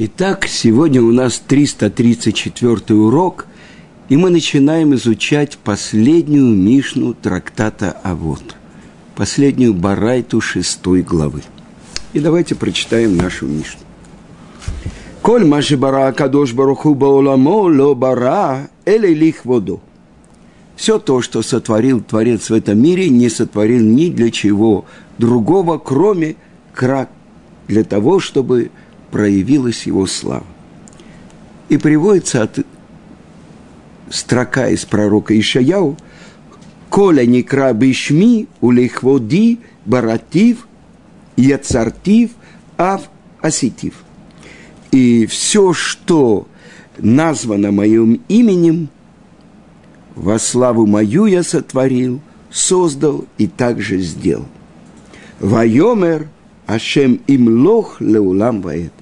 Итак, сегодня у нас 334 урок, и мы начинаем изучать последнюю Мишну трактата Авод, последнюю Барайту шестой главы. И давайте прочитаем нашу Мишну. Коль маши бара кадош баруху бауламо ло бара эле лих воду. Все то, что сотворил Творец в этом мире, не сотворил ни для чего другого, кроме крак, для того, чтобы проявилась его слава. И приводится от строка из пророка Ишаяу «Коля некра бишми улихводи баратив яцартив ав аситив». И все, что названо моим именем, во славу мою я сотворил, создал и также сделал. Вайомер Ашем им лох леулам ваэт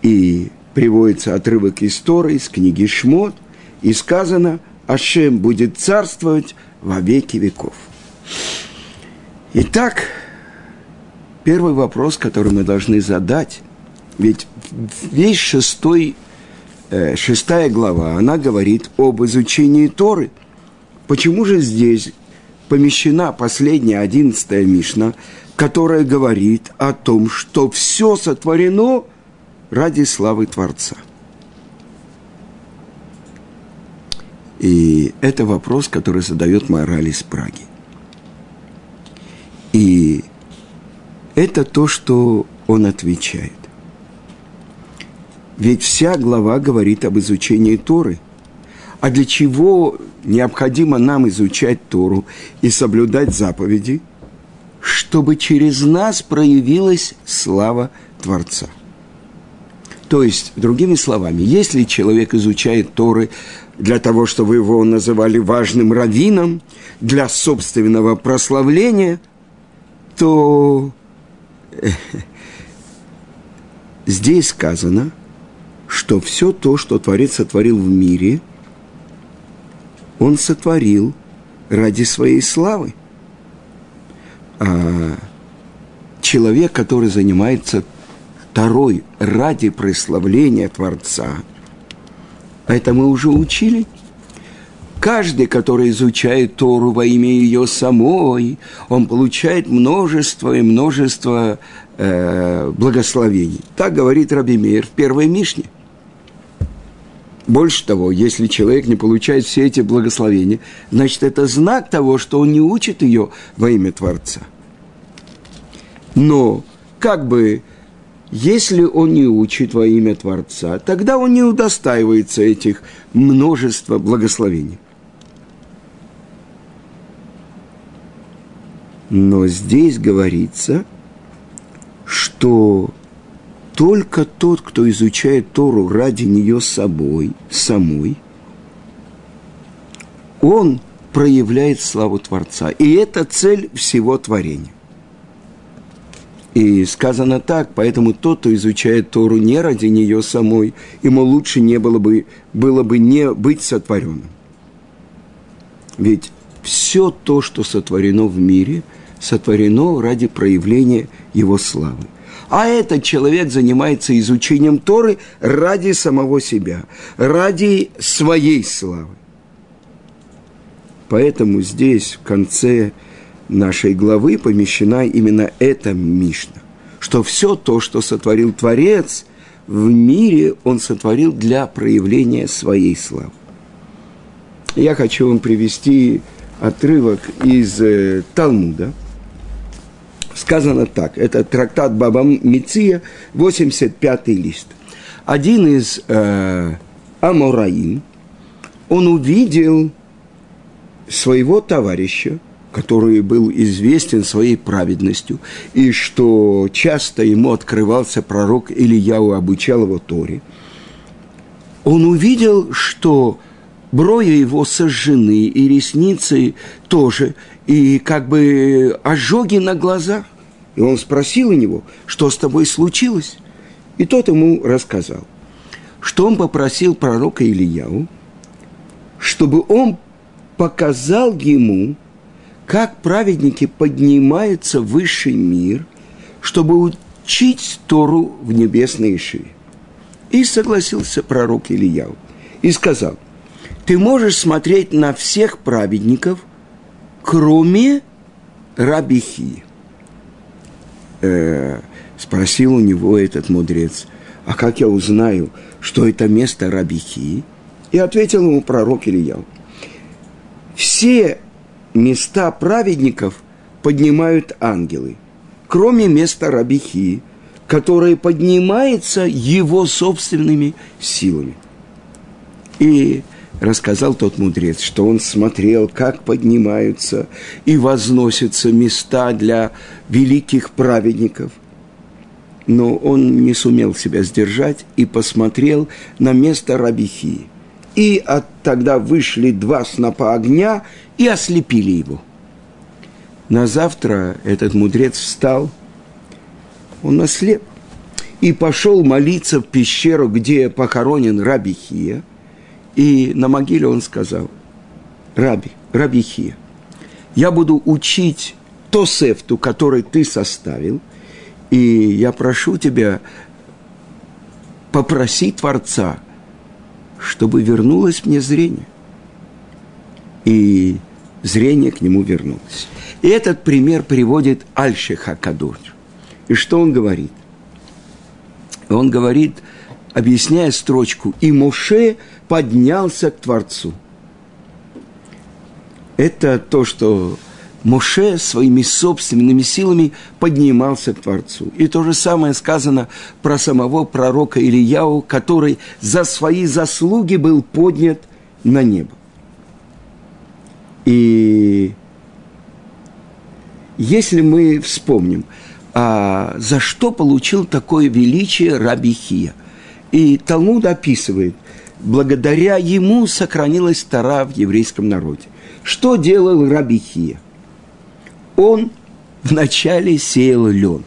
и приводится отрывок из Торы, из книги Шмот, и сказано, Ашем будет царствовать во веки веков. Итак, первый вопрос, который мы должны задать, ведь весь шестой, э, шестая глава, она говорит об изучении Торы. Почему же здесь помещена последняя одиннадцатая Мишна, которая говорит о том, что все сотворено – ради славы Творца. И это вопрос, который задает мораль из Праги. И это то, что он отвечает. Ведь вся глава говорит об изучении Торы. А для чего необходимо нам изучать Тору и соблюдать заповеди? Чтобы через нас проявилась слава Творца – то есть, другими словами, если человек изучает Торы для того, чтобы его называли важным раввином, для собственного прославления, то здесь сказано, что все то, что Творец сотворил в мире, он сотворил ради своей славы. А человек, который занимается Второй – ради прославления Творца. Это мы уже учили. Каждый, который изучает Тору во имя ее самой, он получает множество и множество э, благословений. Так говорит Раби Мейер в первой Мишне. Больше того, если человек не получает все эти благословения, значит, это знак того, что он не учит ее во имя Творца. Но как бы если он не учит во имя Творца, тогда он не удостаивается этих множества благословений. Но здесь говорится, что только тот, кто изучает Тору ради нее собой, самой, он проявляет славу Творца. И это цель всего творения. И сказано так, поэтому тот, кто изучает Тору не ради нее самой, ему лучше не было бы, было бы не быть сотворенным. Ведь все то, что сотворено в мире, сотворено ради проявления его славы. А этот человек занимается изучением Торы ради самого себя, ради своей славы. Поэтому здесь в конце нашей главы помещена именно эта Мишна, что все то, что сотворил Творец в мире, он сотворил для проявления своей славы. Я хочу вам привести отрывок из э, Талмуда. Сказано так, это трактат Баба Миция, 85-й лист. Один из э, Амораим, он увидел своего товарища – который был известен своей праведностью, и что часто ему открывался пророк Ильяу, обучал его Торе, он увидел, что брови его сожжены, и ресницы тоже, и как бы ожоги на глазах. И он спросил у него, что с тобой случилось? И тот ему рассказал, что он попросил пророка Ильяу, чтобы он показал ему, как праведники поднимаются в высший мир, чтобы учить Тору в небесной Ишиве. И согласился пророк Ильяу и сказал, ты можешь смотреть на всех праведников, кроме Рабихи. Э, спросил у него этот мудрец, а как я узнаю, что это место Рабихи? И ответил ему пророк Ильяу. Все места праведников поднимают ангелы, кроме места Рабихи, которое поднимается его собственными силами. И рассказал тот мудрец, что он смотрел, как поднимаются и возносятся места для великих праведников. Но он не сумел себя сдержать и посмотрел на место Рабихи. И от тогда вышли два снопа огня и ослепили его. На завтра этот мудрец встал, он ослеп, и пошел молиться в пещеру, где похоронен Рабихия – и на могиле он сказал, Раби, Раби Хия, я буду учить то сефту, который ты составил, и я прошу тебя попросить Творца, чтобы вернулось мне зрение. И зрение к нему вернулось. И этот пример приводит Альше Хакадур. И что он говорит? Он говорит, объясняя строчку, «И Моше поднялся к Творцу». Это то, что Моше своими собственными силами поднимался к Творцу. И то же самое сказано про самого пророка Ильяу, который за свои заслуги был поднят на небо. И если мы вспомним, а за что получил такое величие Рабихия? И Талмуд описывает, благодаря ему сохранилась Тара в еврейском народе. Что делал Рабихия? Он вначале сеял лен,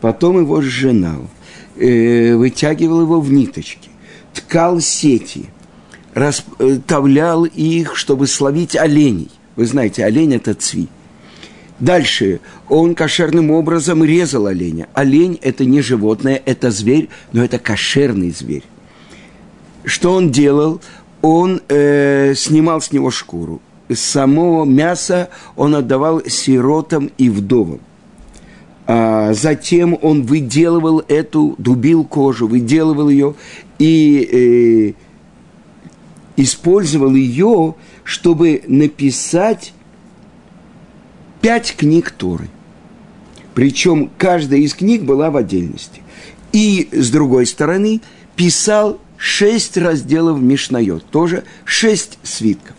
потом его сжинал, э, вытягивал его в ниточки, ткал сети, расставлял их, чтобы словить оленей. Вы знаете, олень – это цви. Дальше он кошерным образом резал оленя. Олень – это не животное, это зверь, но это кошерный зверь. Что он делал? Он э, снимал с него шкуру. Само мясо он отдавал сиротам и вдовам. А затем он выделывал эту, дубил кожу, выделывал ее и э, использовал ее, чтобы написать пять книг Торы. Причем каждая из книг была в отдельности. И, с другой стороны, писал шесть разделов Мишнайот, тоже шесть свитков.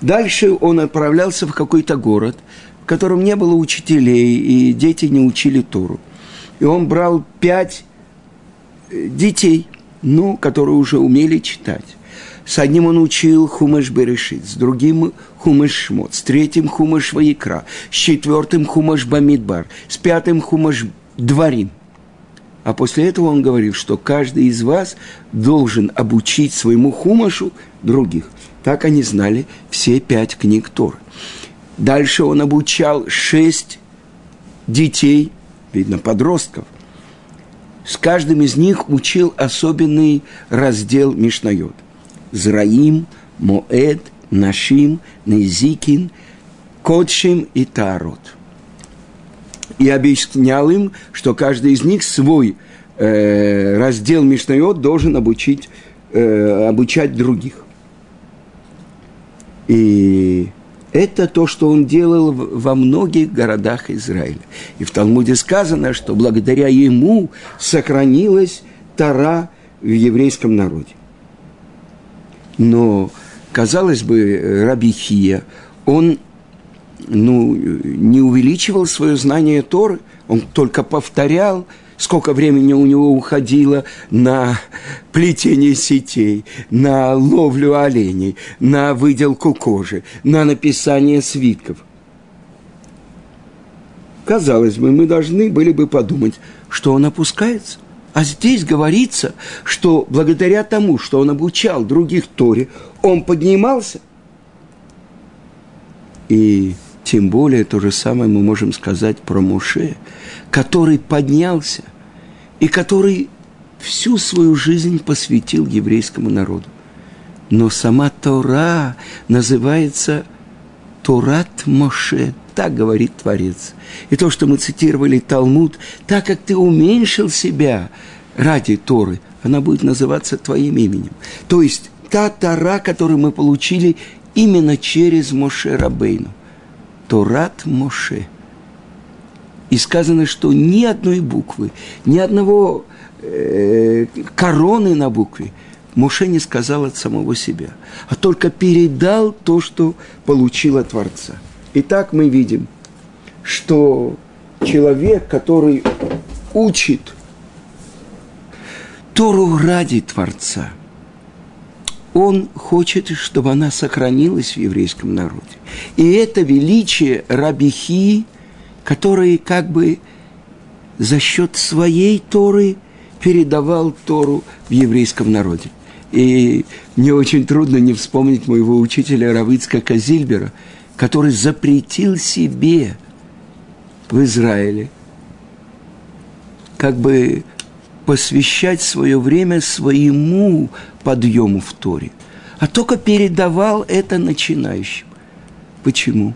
Дальше он отправлялся в какой-то город, в котором не было учителей, и дети не учили Тору. И он брал пять э, детей, ну, которые уже умели читать. С одним он учил Хумаш Берешит, с другим Хумаш Шмот, с третьим Хумаш Ваикра, с четвертым Хумаш Бамидбар, с пятым Хумаш Дворим. А после этого он говорил, что каждый из вас должен обучить своему хумашу других. Так они знали все пять книг Тор. Дальше он обучал шесть детей, видно, подростков. С каждым из них учил особенный раздел Мишнайот – Зраим, Моэд, Нашим, Незикин, Кодшим и Тарот. И объяснял им, что каждый из них свой э, раздел Мишнайот должен обучить, э, обучать других. И это то, что он делал во многих городах Израиля. И в Талмуде сказано, что благодаря ему сохранилась Тара в еврейском народе. Но, казалось бы, Рабихия, он ну, не увеличивал свое знание Торы, он только повторял, сколько времени у него уходило на плетение сетей, на ловлю оленей, на выделку кожи, на написание свитков. Казалось бы, мы должны были бы подумать, что он опускается – а здесь говорится, что благодаря тому, что он обучал других Торе, он поднимался. И тем более то же самое мы можем сказать про Муше, который поднялся и который всю свою жизнь посвятил еврейскому народу. Но сама Тора называется Турат Моше, так говорит Творец. И то, что мы цитировали Талмуд, так как ты уменьшил себя ради Торы, она будет называться твоим именем. То есть та Тора, которую мы получили именно через Моше Рабейну. Торат Моше. И сказано, что ни одной буквы, ни одного э, короны на букве Моше не сказал от самого себя, а только передал то, что получил от Творца. Итак, мы видим, что человек, который учит Тору ради Творца, он хочет, чтобы она сохранилась в еврейском народе. И это величие Рабихи, который как бы за счет своей Торы передавал Тору в еврейском народе. И мне очень трудно не вспомнить моего учителя Равицка Казильбера, который запретил себе в Израиле как бы посвящать свое время своему подъему в Торе, а только передавал это начинающим. Почему?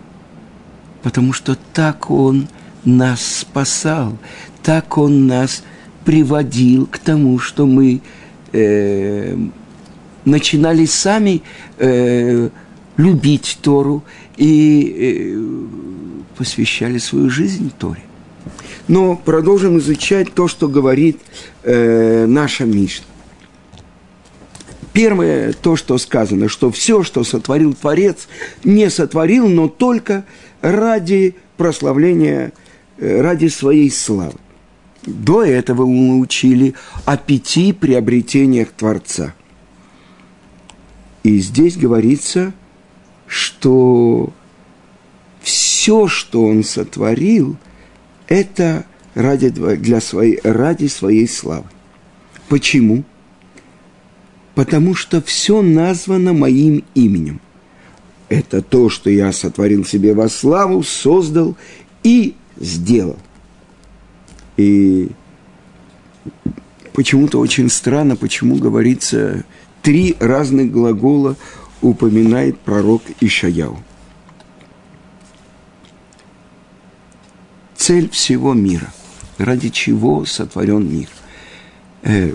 Потому что так он нас спасал, так он нас приводил к тому, что мы э, начинали сами э, любить Тору и э, посвящали свою жизнь Торе. Но продолжим изучать то, что говорит э, наша Мишна. Первое, то, что сказано, что все, что сотворил Творец, не сотворил, но только ради прославления, э, ради своей славы. До этого мы учили о пяти приобретениях Творца. И здесь говорится, что все, что он сотворил, это ради, для своей, ради своей славы. Почему? потому что все названо моим именем. Это то, что я сотворил себе во славу, создал и сделал. И почему-то очень странно, почему говорится три разных глагола упоминает пророк Ишаяу. Цель всего мира, ради чего сотворен мир. Э,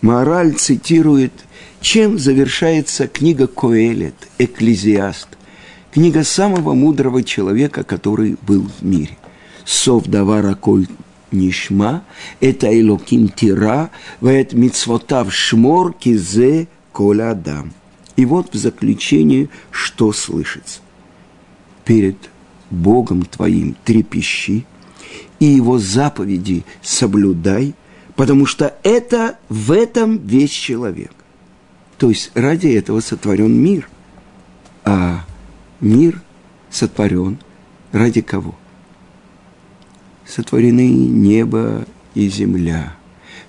Мораль цитирует чем завершается книга Коэлет, Экклезиаст, книга самого мудрого человека, который был в мире. Сов давара коль нишма, это Элоким тира, ваэт мицвотав шмор кизе коля адам. И вот в заключение, что слышится. Перед Богом твоим трепещи, и Его заповеди соблюдай, потому что это в этом весь человек. То есть ради этого сотворен мир. А мир сотворен ради кого? Сотворены небо и земля,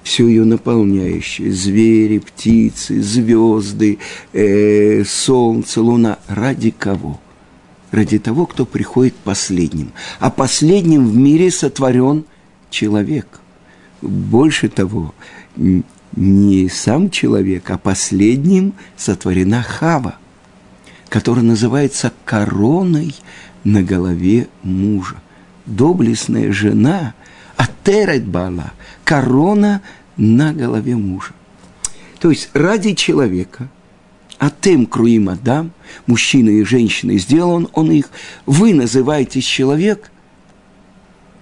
все ее наполняющее, звери, птицы, звезды, э, солнце, луна. Ради кого? Ради того, кто приходит последним. А последним в мире сотворен человек. Больше того, не сам человек, а последним сотворена Хава, которая называется короной на голове мужа. Доблестная жена, Атерет Бала, корона на голове мужа. То есть ради человека, а тем круим Адам, мужчина и женщина, сделан он их, вы называетесь человек –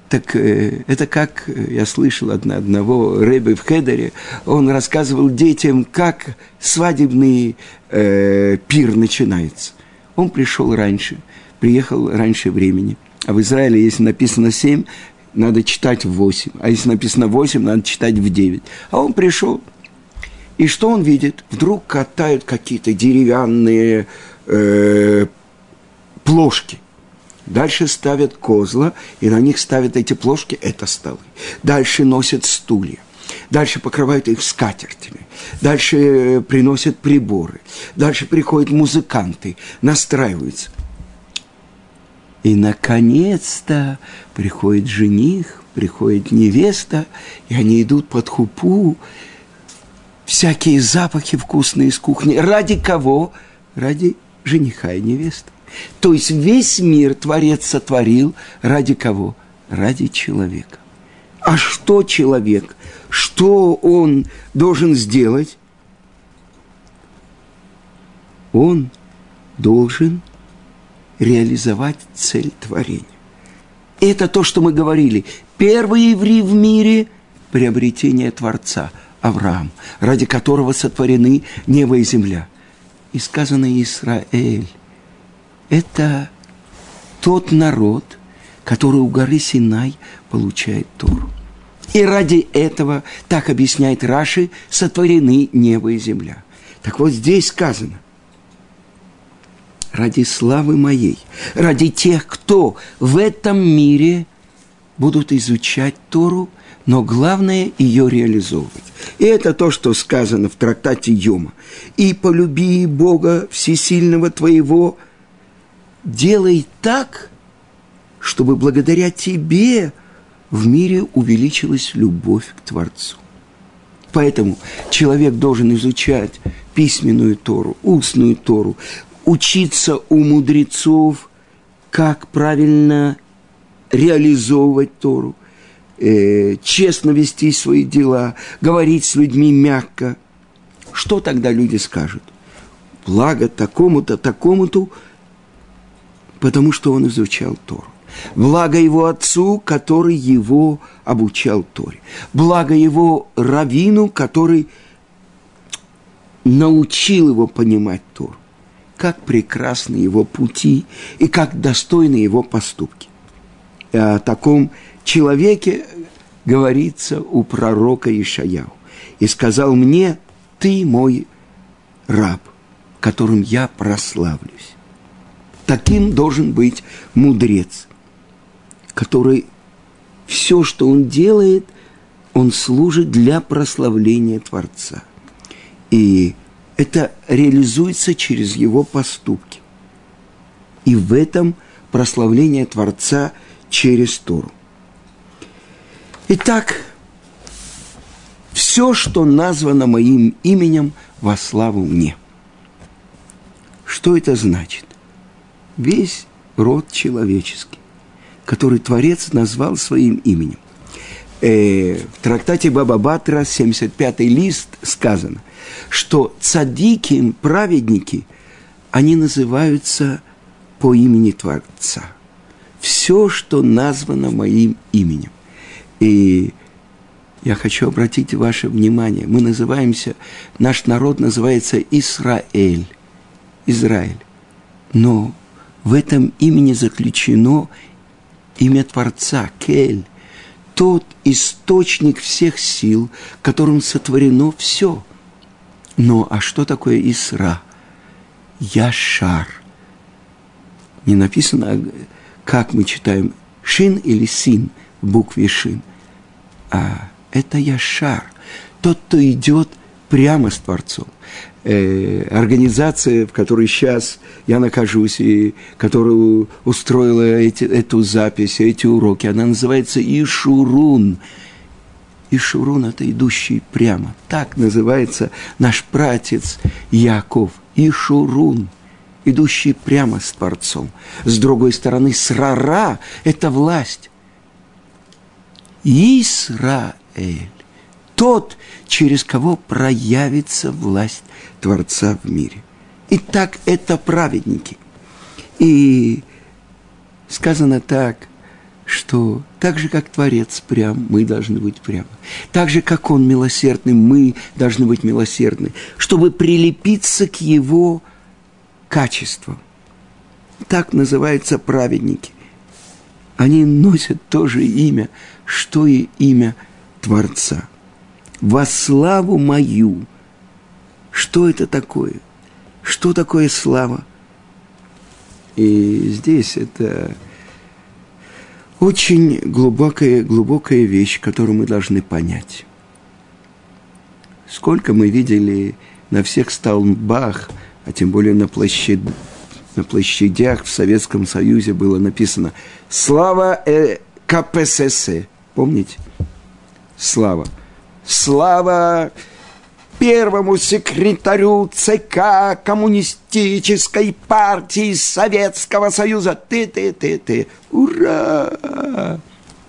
так э, это как, э, я слышал от одного Рэбе в Хедере, он рассказывал детям, как свадебный э, пир начинается. Он пришел раньше, приехал раньше времени. А в Израиле, если написано семь, надо читать в восемь. А если написано восемь, надо читать в девять. А он пришел, и что он видит? Вдруг катают какие-то деревянные э, плошки. Дальше ставят козла, и на них ставят эти плошки, это столы. Дальше носят стулья. Дальше покрывают их скатертями. Дальше э, приносят приборы. Дальше приходят музыканты, настраиваются. И, наконец-то, приходит жених, приходит невеста, и они идут под хупу, всякие запахи вкусные из кухни. Ради кого? Ради жениха и невесты. То есть весь мир Творец сотворил ради кого? Ради человека. А что человек? Что он должен сделать? Он должен реализовать цель творения. Это то, что мы говорили. Первый еврей в мире – приобретение Творца, Авраам, ради которого сотворены небо и земля. И сказано Израиль – это тот народ, который у горы Синай получает Тору. И ради этого, так объясняет Раши, сотворены небо и земля. Так вот здесь сказано, ради славы моей, ради тех, кто в этом мире будут изучать Тору, но главное ее реализовывать. И это то, что сказано в трактате Йома. «И полюби Бога Всесильного твоего, делай так, чтобы благодаря тебе в мире увеличилась любовь к Творцу». Поэтому человек должен изучать письменную Тору, устную Тору, учиться у мудрецов, как правильно реализовывать Тору, э, честно вести свои дела, говорить с людьми мягко. Что тогда люди скажут? Благо такому-то, такому-то, потому что он изучал Тору. Благо его отцу, который его обучал Торе. Благо его равину, который научил его понимать Тору как прекрасны его пути и как достойны его поступки. О таком человеке говорится у пророка Ишаяу. «И сказал мне, ты мой раб, которым я прославлюсь». Таким должен быть мудрец, который все, что он делает, он служит для прославления Творца. И это реализуется через его поступки. И в этом прославление Творца через Тору. Итак, все, что названо моим именем, во славу мне. Что это значит? Весь род человеческий, который Творец назвал своим именем. Э, в трактате Баба Батра, 75-й лист, сказано – что цадики, праведники, они называются по имени Творца. Все, что названо моим именем. И я хочу обратить ваше внимание, мы называемся, наш народ называется Израиль. Израиль. Но в этом имени заключено имя Творца, Кель, тот источник всех сил, которым сотворено все – но а что такое Исра? Яшар. Не написано, как мы читаем, шин или син в букве шин. А это Яшар. Тот, кто идет прямо с Творцом. Э, организация, в которой сейчас я нахожусь, и которая устроила эти, эту запись, эти уроки, она называется Ишурун – и Шурун – это идущий прямо. Так называется наш пратец Яков. И Шурун – идущий прямо с Творцом. С другой стороны, Срара – это власть. Исраэль – тот, через кого проявится власть Творца в мире. Итак, это праведники. И сказано так – что так же, как Творец прям, мы должны быть прямо. Так же, как Он милосердный, мы должны быть милосердны, чтобы прилепиться к Его качествам. Так называются праведники. Они носят тоже имя, что и имя Творца. Во славу мою. Что это такое? Что такое слава? И здесь это очень глубокая, глубокая вещь, которую мы должны понять. Сколько мы видели на всех столбах, а тем более на, площадь, на площадях в Советском Союзе было написано «Слава э, КПСС». Помните? Слава. Слава первому секретарю ЦК Коммунистической партии Советского Союза. Ты, ты, ты, ты. Ура!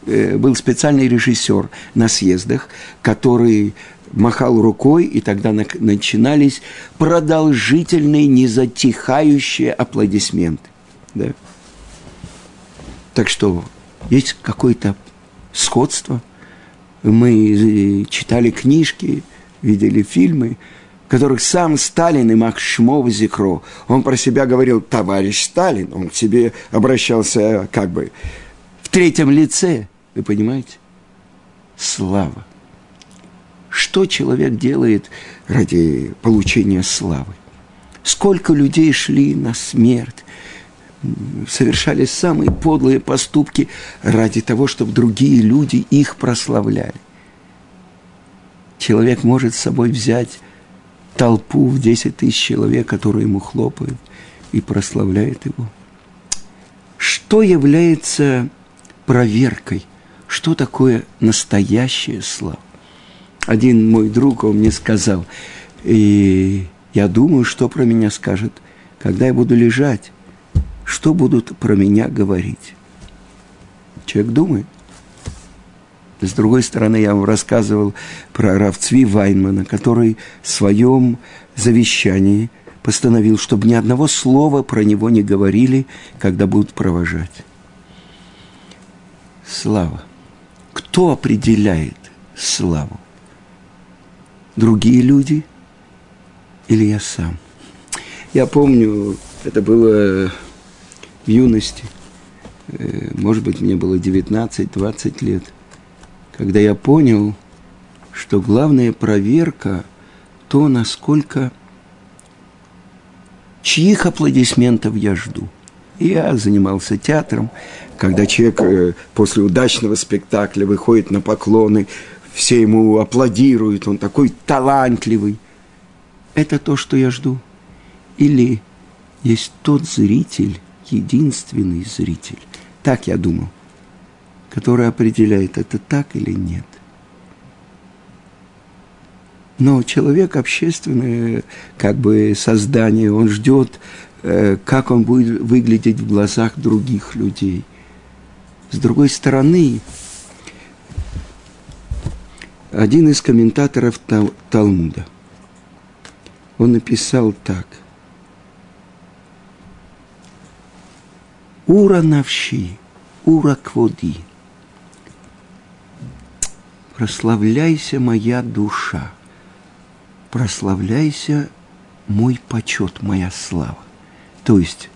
Э, был специальный режиссер на съездах, который махал рукой, и тогда начинались продолжительные, незатихающие аплодисменты. Да? Так что есть какое-то сходство. Мы читали книжки, видели фильмы, в которых сам Сталин и Макс Шмов Зикро, он про себя говорил «товарищ Сталин», он к себе обращался как бы в третьем лице, вы понимаете? Слава. Что человек делает ради получения славы? Сколько людей шли на смерть, совершали самые подлые поступки ради того, чтобы другие люди их прославляли. Человек может с собой взять толпу в 10 тысяч человек, которые ему хлопают и прославляют его. Что является проверкой? Что такое настоящая слава? Один мой друг, он мне сказал, и я думаю, что про меня скажет, когда я буду лежать, что будут про меня говорить. Человек думает. С другой стороны, я вам рассказывал про Равцви Вайнмана, который в своем завещании постановил, чтобы ни одного слова про него не говорили, когда будут провожать. Слава. Кто определяет славу? Другие люди или я сам? Я помню, это было в юности, э, может быть, мне было 19-20 лет – когда я понял, что главная проверка то, насколько чьих аплодисментов я жду. Я занимался театром, когда человек э, после удачного спектакля выходит на поклоны, все ему аплодируют, он такой талантливый. Это то, что я жду. Или есть тот зритель, единственный зритель. Так я думал который определяет, это так или нет. Но человек общественное как бы создание, он ждет, э, как он будет выглядеть в глазах других людей. С другой стороны, один из комментаторов Талмуда, он написал так. Ура навши, ура кводи – прославляйся моя душа, прославляйся мой почет, моя слава. То есть,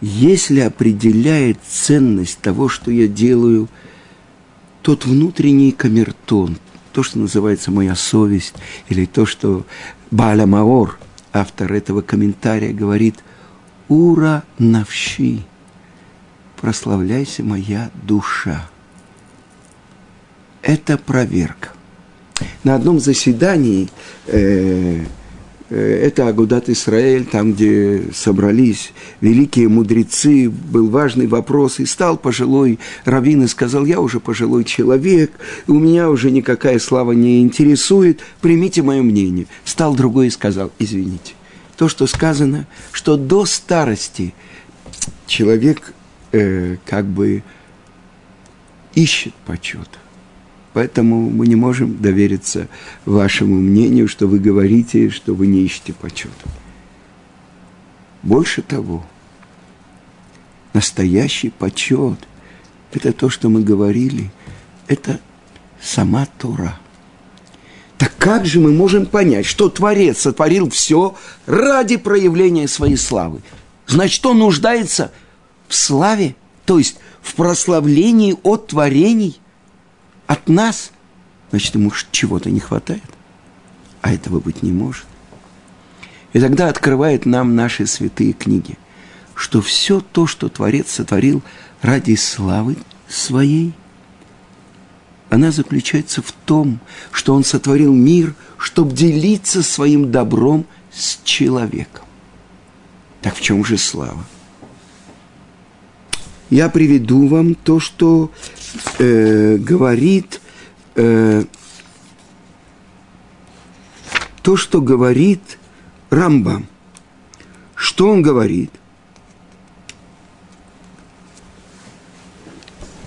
если определяет ценность того, что я делаю, тот внутренний камертон, то, что называется моя совесть, или то, что Баля Маор, автор этого комментария, говорит «Ура навши, прославляйся моя душа» это проверка. На одном заседании, э, э, это Агудат Исраэль, там, где собрались великие мудрецы, был важный вопрос, и стал пожилой раввин и сказал, я уже пожилой человек, у меня уже никакая слава не интересует, примите мое мнение. Стал другой и сказал, извините, то, что сказано, что до старости человек э, как бы ищет почета Поэтому мы не можем довериться вашему мнению, что вы говорите, что вы не ищете почета. Больше того, настоящий почет – это то, что мы говорили, это сама Тора. Так как же мы можем понять, что Творец сотворил все ради проявления своей славы? Значит, он нуждается славе, то есть в прославлении от творений – от нас, значит, ему чего-то не хватает. А этого быть не может. И тогда открывает нам наши святые книги, что все то, что Творец сотворил ради славы своей, она заключается в том, что Он сотворил мир, чтобы делиться своим добром с человеком. Так в чем же слава? Я приведу вам то, что э, говорит э, то, что говорит Рамбам. Что он говорит?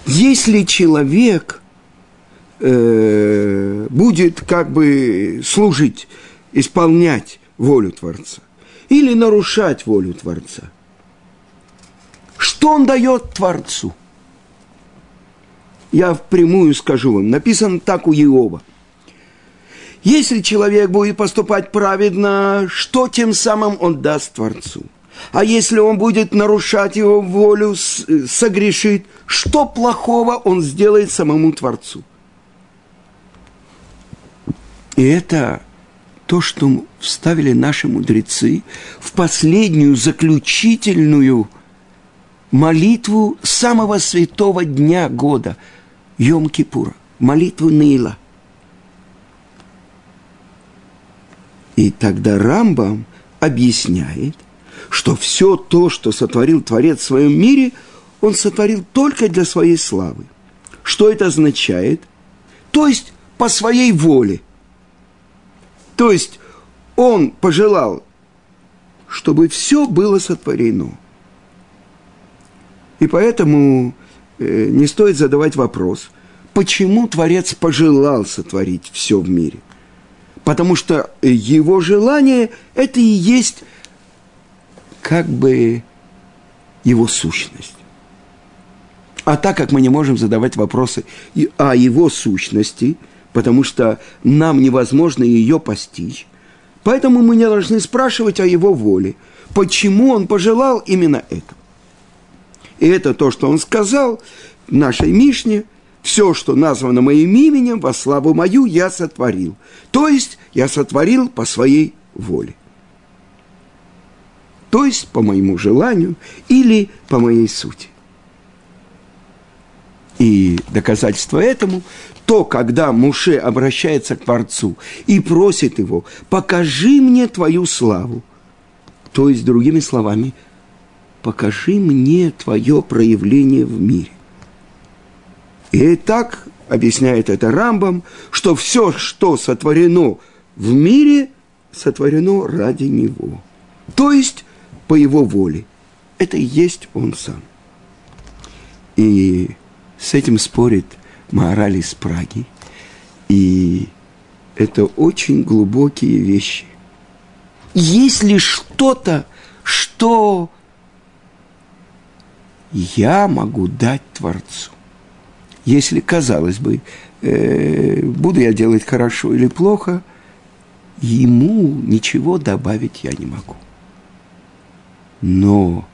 Если человек э, будет как бы служить, исполнять волю Творца или нарушать волю Творца, что он дает Творцу? Я впрямую скажу вам, написано так у Иова. Если человек будет поступать праведно, что тем самым он даст Творцу? А если он будет нарушать его волю, согрешит, что плохого он сделает самому Творцу? И это то, что вставили наши мудрецы в последнюю заключительную молитву самого святого дня года, Йом-Кипура, молитву Нила. И тогда Рамбам объясняет, что все то, что сотворил Творец в своем мире, он сотворил только для своей славы. Что это означает? То есть по своей воле. То есть он пожелал, чтобы все было сотворено. И поэтому э, не стоит задавать вопрос, почему Творец пожелал сотворить все в мире – потому что его желание – это и есть как бы его сущность. А так как мы не можем задавать вопросы о его сущности, потому что нам невозможно ее постичь, поэтому мы не должны спрашивать о его воле, почему он пожелал именно это. И это то, что он сказал в нашей Мишне – все, что названо моим именем, во славу мою я сотворил. То есть я сотворил по своей воле. То есть по моему желанию или по моей сути. И доказательство этому то, когда Муше обращается к Творцу и просит его, покажи мне твою славу. То есть, другими словами, покажи мне твое проявление в мире. И так объясняет это Рамбам, что все, что сотворено в мире, сотворено ради него. То есть по его воле. Это и есть он сам. И с этим спорит Маораль из Праги. И это очень глубокие вещи. Есть ли что-то, что я могу дать Творцу? если, казалось бы, э, буду я делать хорошо или плохо, ему ничего добавить я не могу. Но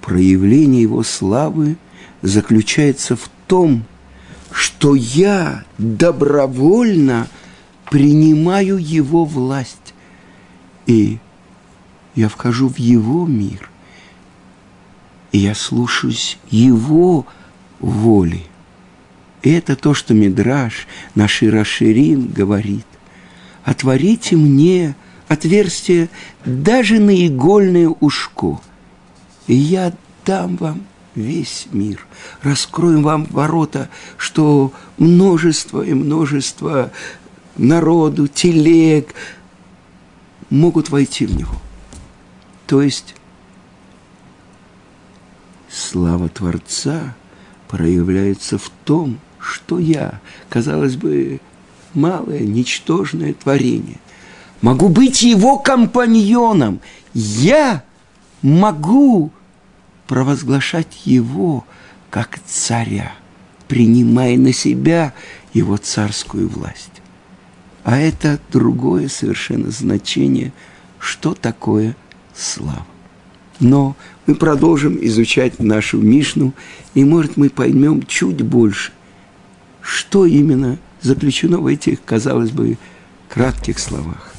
проявление его славы заключается в том, что я добровольно принимаю его власть. И я вхожу в его мир. И я слушаюсь его воли. И это то, что Мидраш, наш Ираширим говорит. Отворите мне отверстие даже на игольное ушко, и я дам вам весь мир. Раскроем вам ворота, что множество и множество народу, телег могут войти в него. То есть слава Творца – проявляется в том, что я, казалось бы, малое, ничтожное творение, могу быть его компаньоном. Я могу провозглашать его как царя, принимая на себя его царскую власть. А это другое совершенно значение, что такое слава. Но мы продолжим изучать нашу Мишну, и, может, мы поймем чуть больше, что именно заключено в этих, казалось бы, кратких словах.